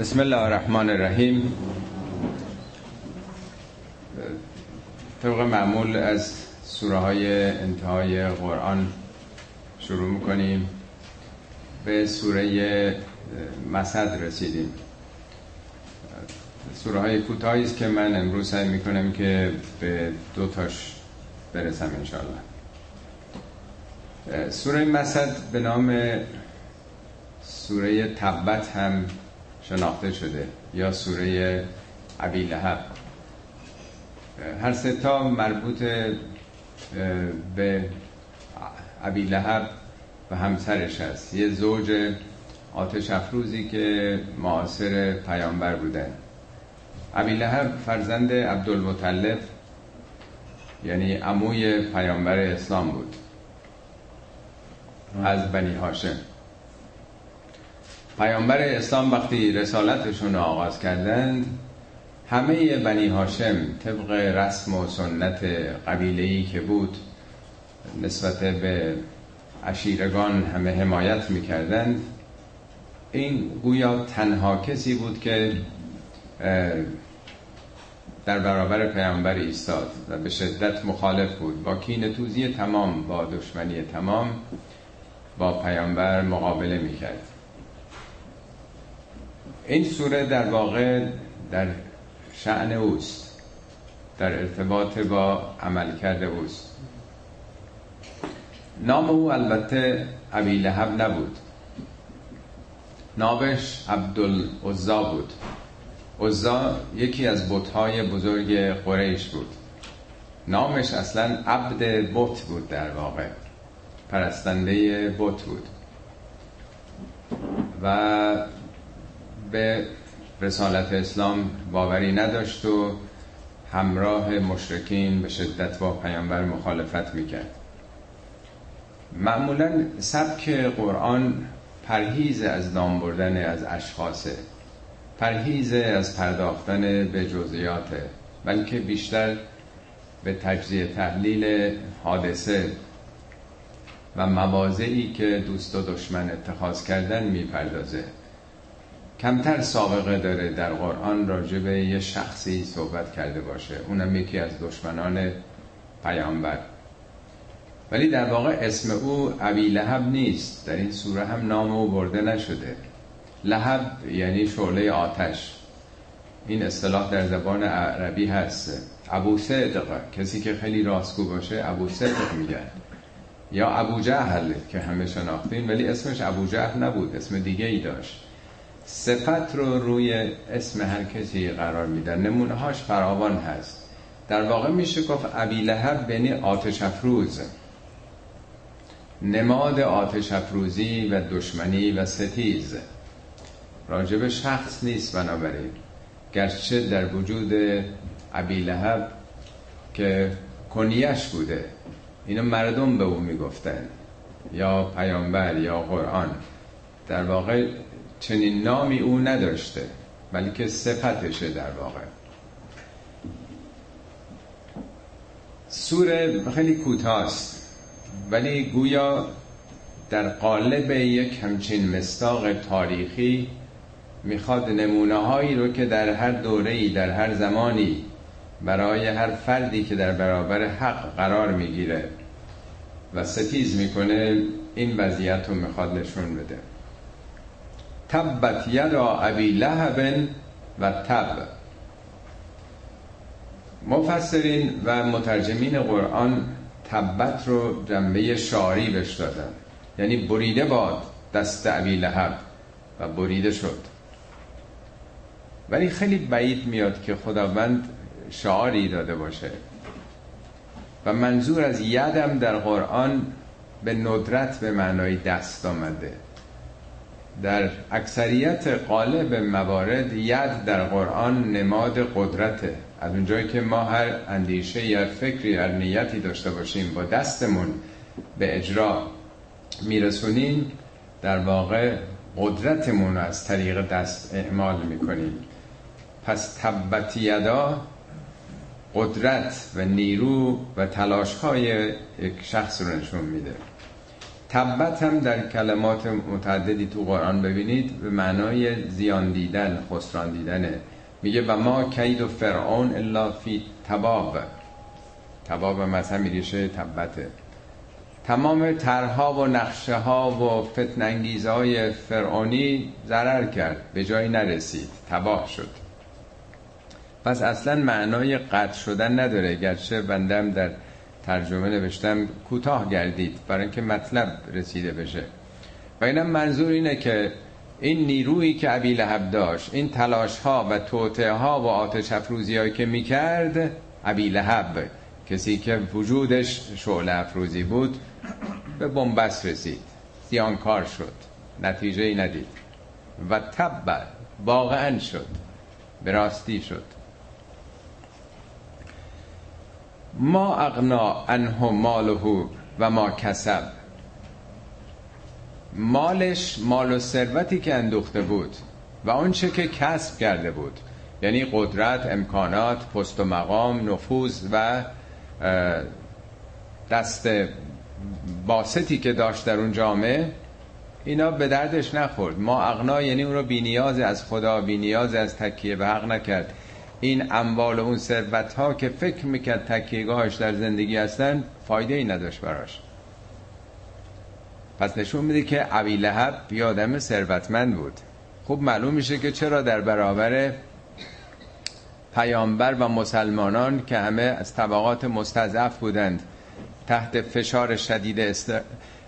بسم الله الرحمن الرحیم. طبق معمول از سوره های انتهای قرآن شروع می‌کنیم. به سوره مسد رسیدیم. سوره های کوتاهی است که من امروز سعی می‌کنم که به دو تاش برسم انشاءالله. سوره مسد به نام سوره تبت هم شناخته شده یا سوره عبی لحب هر ستا مربوط به عبی لحب و همسرش هست. یه زوج آتش افروزی که معاصر پیامبر بودن. عبی لحب فرزند عبدالمطلب یعنی عموی پیامبر اسلام بود. از بنی هاشم. پیامبر اسلام وقتی رسالتشون آغاز کردند همه بنی هاشم طبق رسم و سنت قبیله‌ای که بود نسبت به عشیرگان همه حمایت می‌کردند این گویا تنها کسی بود که در برابر پیامبر ایستاد و به شدت مخالف بود. با کین توزی تمام با دشمنی تمام با پیامبر مقابله می‌کرد. این سوره در واقع در شعن اوست در ارتباط با عمل کرده اوست. نام او البته عبی لحب نبود. نامش عبدالعزا بود. عزا یکی از بتهای بزرگ قریش بود. نامش اصلا عبد بت بود در واقع. پرستنده بت بود. و به رسالت اسلام باوری نداشت و همراه مشرکین به شدت با پیامبر مخالفت می‌کرد. معمولا سبک قرآن پرهیز از نام بردن از اشخاصه پرهیز از پرداختن به جزئیاته بلکه بیشتر به تجزیه تحلیل حادثه و موازعی که دوست و دشمن اتخاذ کردن می‌پردازه. کمتر سابقه داره در قرآن راجع به یه شخصی صحبت کرده باشه. اونم یکی از دشمنان پیامبر. ولی در واقع اسم او عبی لحب نیست. در این سوره هم نام او برده نشده. لحب یعنی شعله آتش. این اصطلاح در زبان عربی هست. ابو صدق کسی که خیلی راستگو باشه ابو صدق میگن. یا ابو جهل که همه شناختیم ولی اسمش ابو جهل نبود اسم دیگه ای داشت. صفت رو روی اسم هر کسی قرار میدن. نمونه هاش فراوان هست. در واقع میشه گفت ابی لهب بینی آتش افروز. نماد آتش افروزی و دشمنی و ستیز. راجب شخص نیست بنابراین. گرچه در وجود ابی لهب که کنیش بوده. اینو مردم به او می‌گفتن. یا پیامبر یا قرآن. در واقع چنین نامی او نداشته بلکه صفتشه در واقع. سوره خیلی کوتاست ولی گویا در قالب یک همچین مستاق تاریخی می‌خواد نمونه هایی رو که در هر دوره در هر زمانی برای هر فردی که در برابر حق قرار می‌گیره و ستیز می‌کنه این وضعیت رو می‌خواد نشون بده. تبت یدا ابی لهب و تب. مفسرین و مترجمین قرآن تبت رو جنبه شاری بش دادن. یعنی بریده باد دست ابی لهب و بریده شد. ولی خیلی بعید میاد که خداوند شعاری داده باشه. و منظور از یدم در قرآن به ندرت به معنای دست آمده. در اکثریت قالب موارد ید در قرآن نماد قدرته. از اونجایی که ما هر اندیشه یا فکری هر نیتی داشته باشیم با دستمون به اجرا میرسونیم در واقع قدرتمون از طریق دست اعمال می‌کنیم. پس تبت یدا قدرت و نیرو و تلاش های یک شخص رو نشون میده. تبت هم در کلمات متعددی تو قرآن ببینید به معنای زیان دیدن خسران دیدنه. میگه و ما کید و فرعون الا فی تباب. تباب مثلا میریشه تبته. تمام ترها و نقشه ها و فتنانگیز های فرعونی ضرر کرد. به جایی نرسید. تباه شد. پس اصلا معنای قطع شدن نداره. گرچه بندم در ترجمه نوشتم کوتاه گردید برای اینکه مطلب رسیده بشه. و اینم منظور اینه که این نیرویی که ابی لهب داشت این تلاش ها و توته ها و آتش افروزی هایی که می‌کرد ابی لهب کسی که وجودش شعله افروزی بود به بنبست رسید. زیانکار شد. نتیجه ای ندید. و تب واقعا شد. به راستی شد. ما اغنا انه ماله و ما کسب. مالش مال و ثروتی که اندوخته بود و آنچه که کسب کرده بود یعنی قدرت امکانات پست و مقام نفوذ و دست باستی که داشت در اون جامعه اینا به دردش نخورد. ما اغنا یعنی اون رو بینیاز از خدا بینیاز از تکیه به حق نکرد. این اموال و اون ثروت ها که فکر می‌کرد تکیهگاهش در زندگی هستن فایده ای نداشت براش. پس نشون میده که عبی لحب یه آدم ثروتمند بود. خوب معلوم میشه که چرا در برابر پیامبر و مسلمانان که همه از طبقات مستضعف بودند تحت فشار شدید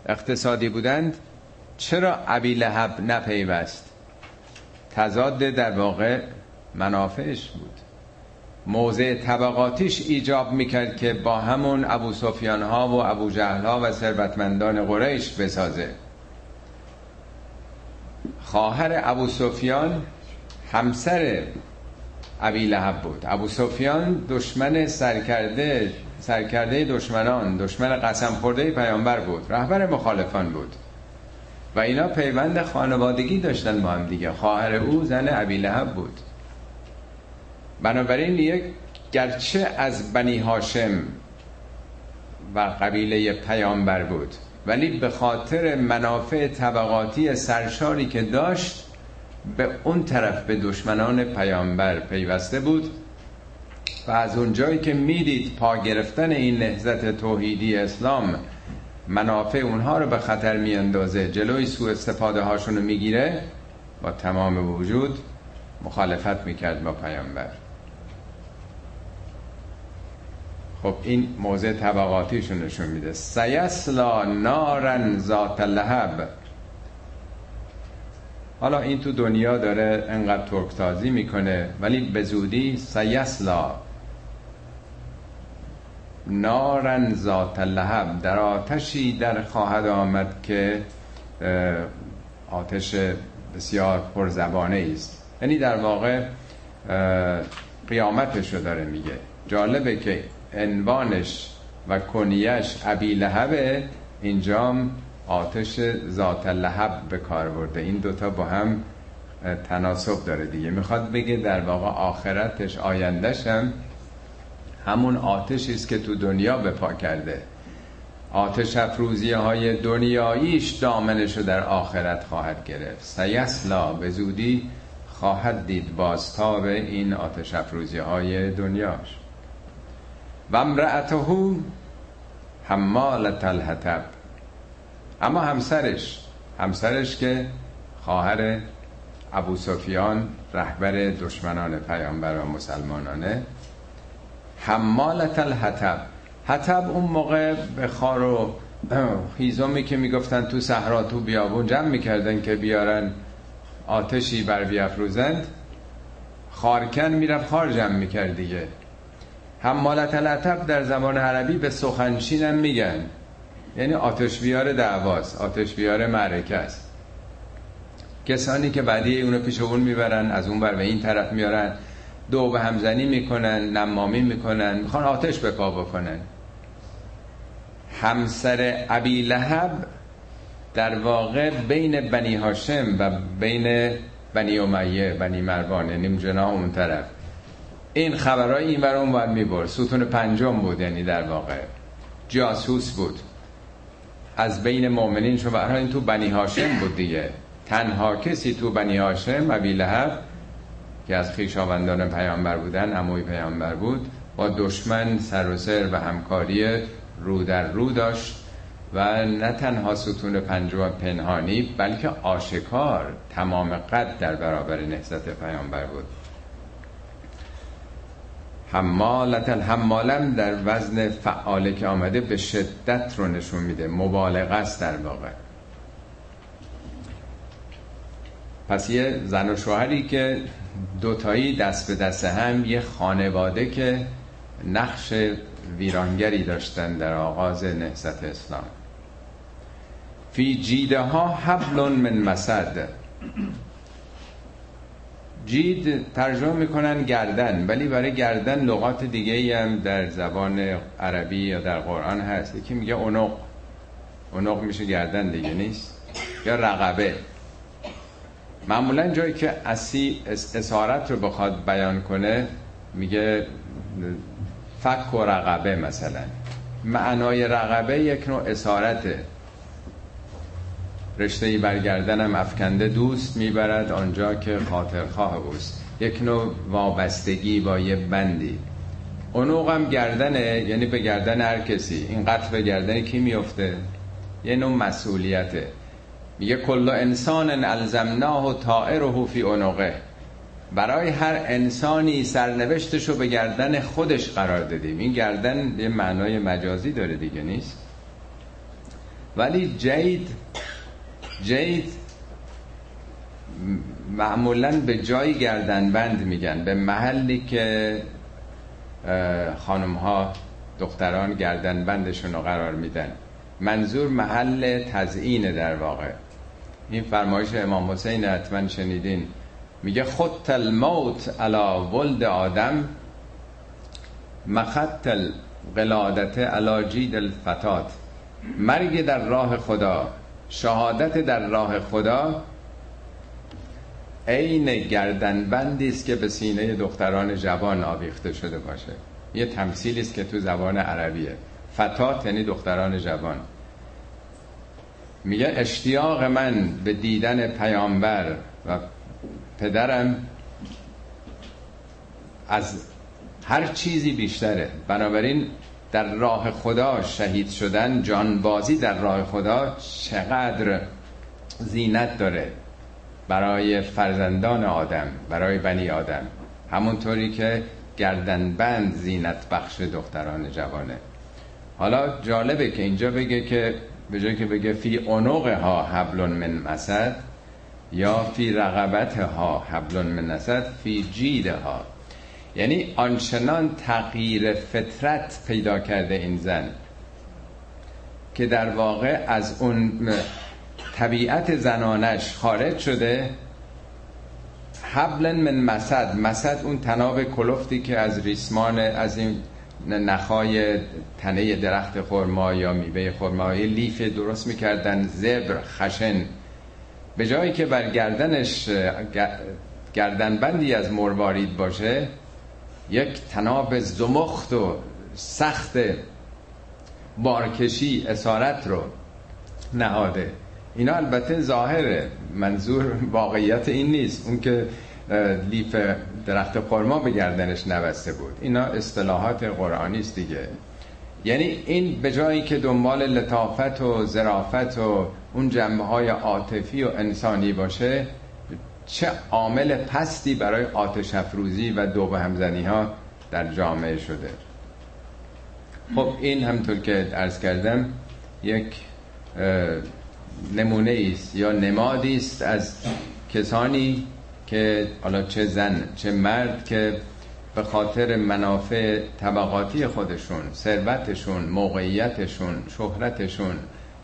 اقتصادی بودند چرا عبی لحب نپیوست؟ تضاد در واقع منافعش بود. موضع طبقاتیش ایجاب می‌کرد که با همون ابو سفیان ها و ابو جهل ها و ثروتمندان قریش بسازه. خواهر ابو سفیان همسر ابی لهب بود. ابو سفیان دشمن سرکرده سرکرده دشمنان دشمن قسم خورده پیامبر بود. رهبر مخالفان بود. و اینا پیوند خانوادگی داشتن با هم دیگه. خواهر او زن ابی لهب بود. بنابراین یک گرچه از بنی هاشم و قبیله پیامبر بود ولی به خاطر منافع طبقاتی سرشاری که داشت به اون طرف به دشمنان پیامبر پیوسته بود و از اونجایی که می‌دید پا گرفتن این نهزت توحیدی اسلام منافع اونها رو به خطر میاندازه جلوی سوء استفاده هاشون رو می‌گیره با تمام وجود مخالفت می‌کرد با پیامبر. خب این موضع طبقاتیشون نشون میده. سیسلا نارن ذات لهب. حالا این تو دنیا داره انقدر ترکتازی می‌کنه ولی به زودی سیسلا نارن ذات لهب. در آتشی در خواهد آمد که آتش بسیار پرزبانه است یعنی در واقع قیامتش رو داره میگه. جالبه که عنوانش و کنیش ابی لهبه اینجام آتش ذات لهب به کار برده. این دوتا با هم تناسب داره دیگه. می‌خواد بگه در واقع آخرتش آیندهش هم همون آتشی است که تو دنیا به پا کرده. آتش افروزی های دنیاییش دامنشو در آخرت خواهد گرفت. سیسلا به زودی خواهد دید بازتاب این آتش افروزی های دنیاش. و امرأته حمالت الحطب. اما همسرش همسرش که خواهر ابو سفیان رهبر دشمنان پیامبر و مسلمانانه. حمالت الحطب. حطب اون موقع به خار و خیزومی که می‌گفتن تو صحرا تو بیابون جمع می‌کردن که بیارن آتشی بر بیافروزند خارکن می‌رفت خار جمع می‌کرد دیگه. حمالت العتب در زبان عربی به سخنشین هم میگن. یعنی آتش بیار دعواست آتش بیار معرکه است. کسانی که بعدی اونو پیش اون می‌برن از اون بر به این طرف میارن دو به همزنی می‌کنن نمامی می‌کنن می‌خوان آتش به پا بکنن. همسر ابی لهب در واقع بین بنی هاشم و بین بنی امیه بنی مروان یعنی جناح اون طرف. این خبرهای این بر اون باید می‌برد. ستون پنجم بود یعنی در واقع. جاسوس بود. از بین مؤمنین شو برای این تو بنی هاشم بود دیگه. تنها کسی تو بنی هاشم ابی لهب که از خیشاوندان پیامبر بودن عموی پیامبر بود با دشمن سر و سر و همکاری رو در رو داشت و نه تنها ستون پنجو پنهانی بلکه آشکار تمام قد در برابر نهضت پیامبر بود. حمالت الحمالم در وزن فعاله که آمده به شدت رو نشون میده. مبالغه است در واقع. پس یه زن و شوهری که دوتایی دست به دست هم یه خانواده که نقش ویرانگری داشتن در آغاز نهضت اسلام. فی جیده ها حبل من مسد. جید ترجمه می‌کنن گردن ولی برای گردن لغات دیگه هم در زبان عربی یا در قرآن هست. یکی میگه اونق اونق میشه گردن دیگه نیست؟ یا رقبه. معمولا جایی که اسی اسارت رو بخواد بیان کنه میگه فک و رقبه مثلا. معنای رقبه یک نوع اسارته. رشته برگردنم افکنده دوست می‌برد آنجا که خاطرخواه اوست. یک نوع وابستگی با یه بندی. اونوق هم گردنه یعنی به گردن هر کسی. این قطع به گردن کی میفته؟ یه نوع مسئولیته. میگه کل انسان الزمناه و طائره فی عنقه. برای هر انسانی سرنوشتش رو به گردن خودش قرار دادیم. این گردن یه معنای مجازی داره دیگه نیست؟ ولی جید جید معمولا به جای گردن بند میگن. به محلی که خانم ها دختران گردن بندشون رو قرار میدن. منظور محل تزیینه در واقع. این فرمایش امام حسین حتما شنیدین. میگه خط الموت علا ولد آدم مخط القلادت علا جید الفتات. مرگ در راه خدا. شهادت در راه خدا عین گردنبندی است که به سینه دختران جوان آویخته شده باشه. یه تمثیلی است که تو زبان عربیه. فتات یعنی دختران جوان. میگه اشتیاق من به دیدن پیامبر و پدرم از هر چیزی بیشتره. بنابراین در راه خدا شهید شدن جانبازی در راه خدا چقدر زینت داره برای فرزندان آدم برای بنی آدم. همونطوری که گردنبند زینت بخش دختران جوانه. حالا جالبه که اینجا بگه که به جای که بگه فی اونوغ ها حبل من مسد یا فی رقبت ها حبل من مسد فی جید ها یعنی آنچنان تغییر فطرت پیدا کرده این زن که در واقع از اون طبیعت زنانش خارج شده حبل من مسد. مسد اون تناب کلفتی که از ریسمان از این نخای تنه درخت خرما یا میوه خرما لیف درست می‌کردن زبر خشن. به جایی که بر گردنش گردنبندی از مروارید باشه یک تناب زمخت و سخت بارکشی اسارت رو نهاده. اینا البته ظاهره منظور واقعیت این نیست. اون که لیف درخت خرما به گردنش نبسته بود. اینا اصطلاحات قرآنی است دیگه. یعنی این به جایی که دنبال لطافت و ظرافت و اون جنبه های عاطفی و انسانی باشه چه عامل پستی برای آتش افروزی و دو به همزنی ها در جامعه شده. خب این همطور که عرض کردم یک نمونه است یا نمادی است از کسانی که حالا چه زن چه مرد که به خاطر منافع طبقاتی خودشون ثروتشون موقعیتشون شهرتشون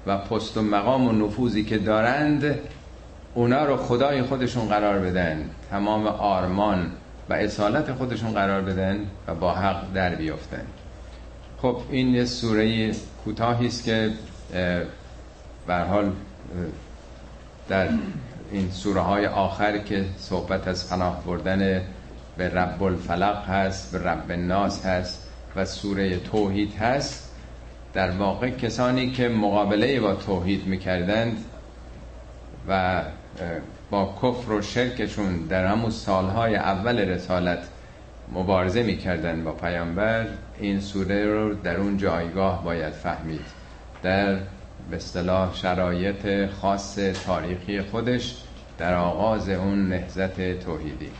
و پست و مقام و نفوذی که دارند اونا رو خدای خودشون قرار بدن. تمام آرمان و اصالت خودشون قرار بدن و با حق در بیافتن. خب این یه سوره کوتاهی است که به حال در این سوره های آخر که صحبت از پناه بردن به رب الفلق هست به رب الناس هست و سوره توحید هست در واقع کسانی که مقابله با توحید می‌کردند و با کفر و شرکشون در همون سالهای اول رسالت مبارزه می‌کردن با پیامبر این سوره رو در اون جایگاه باید فهمید. در به اصطلاح شرایط خاص تاریخی خودش در آغاز اون نهزت توحیدی.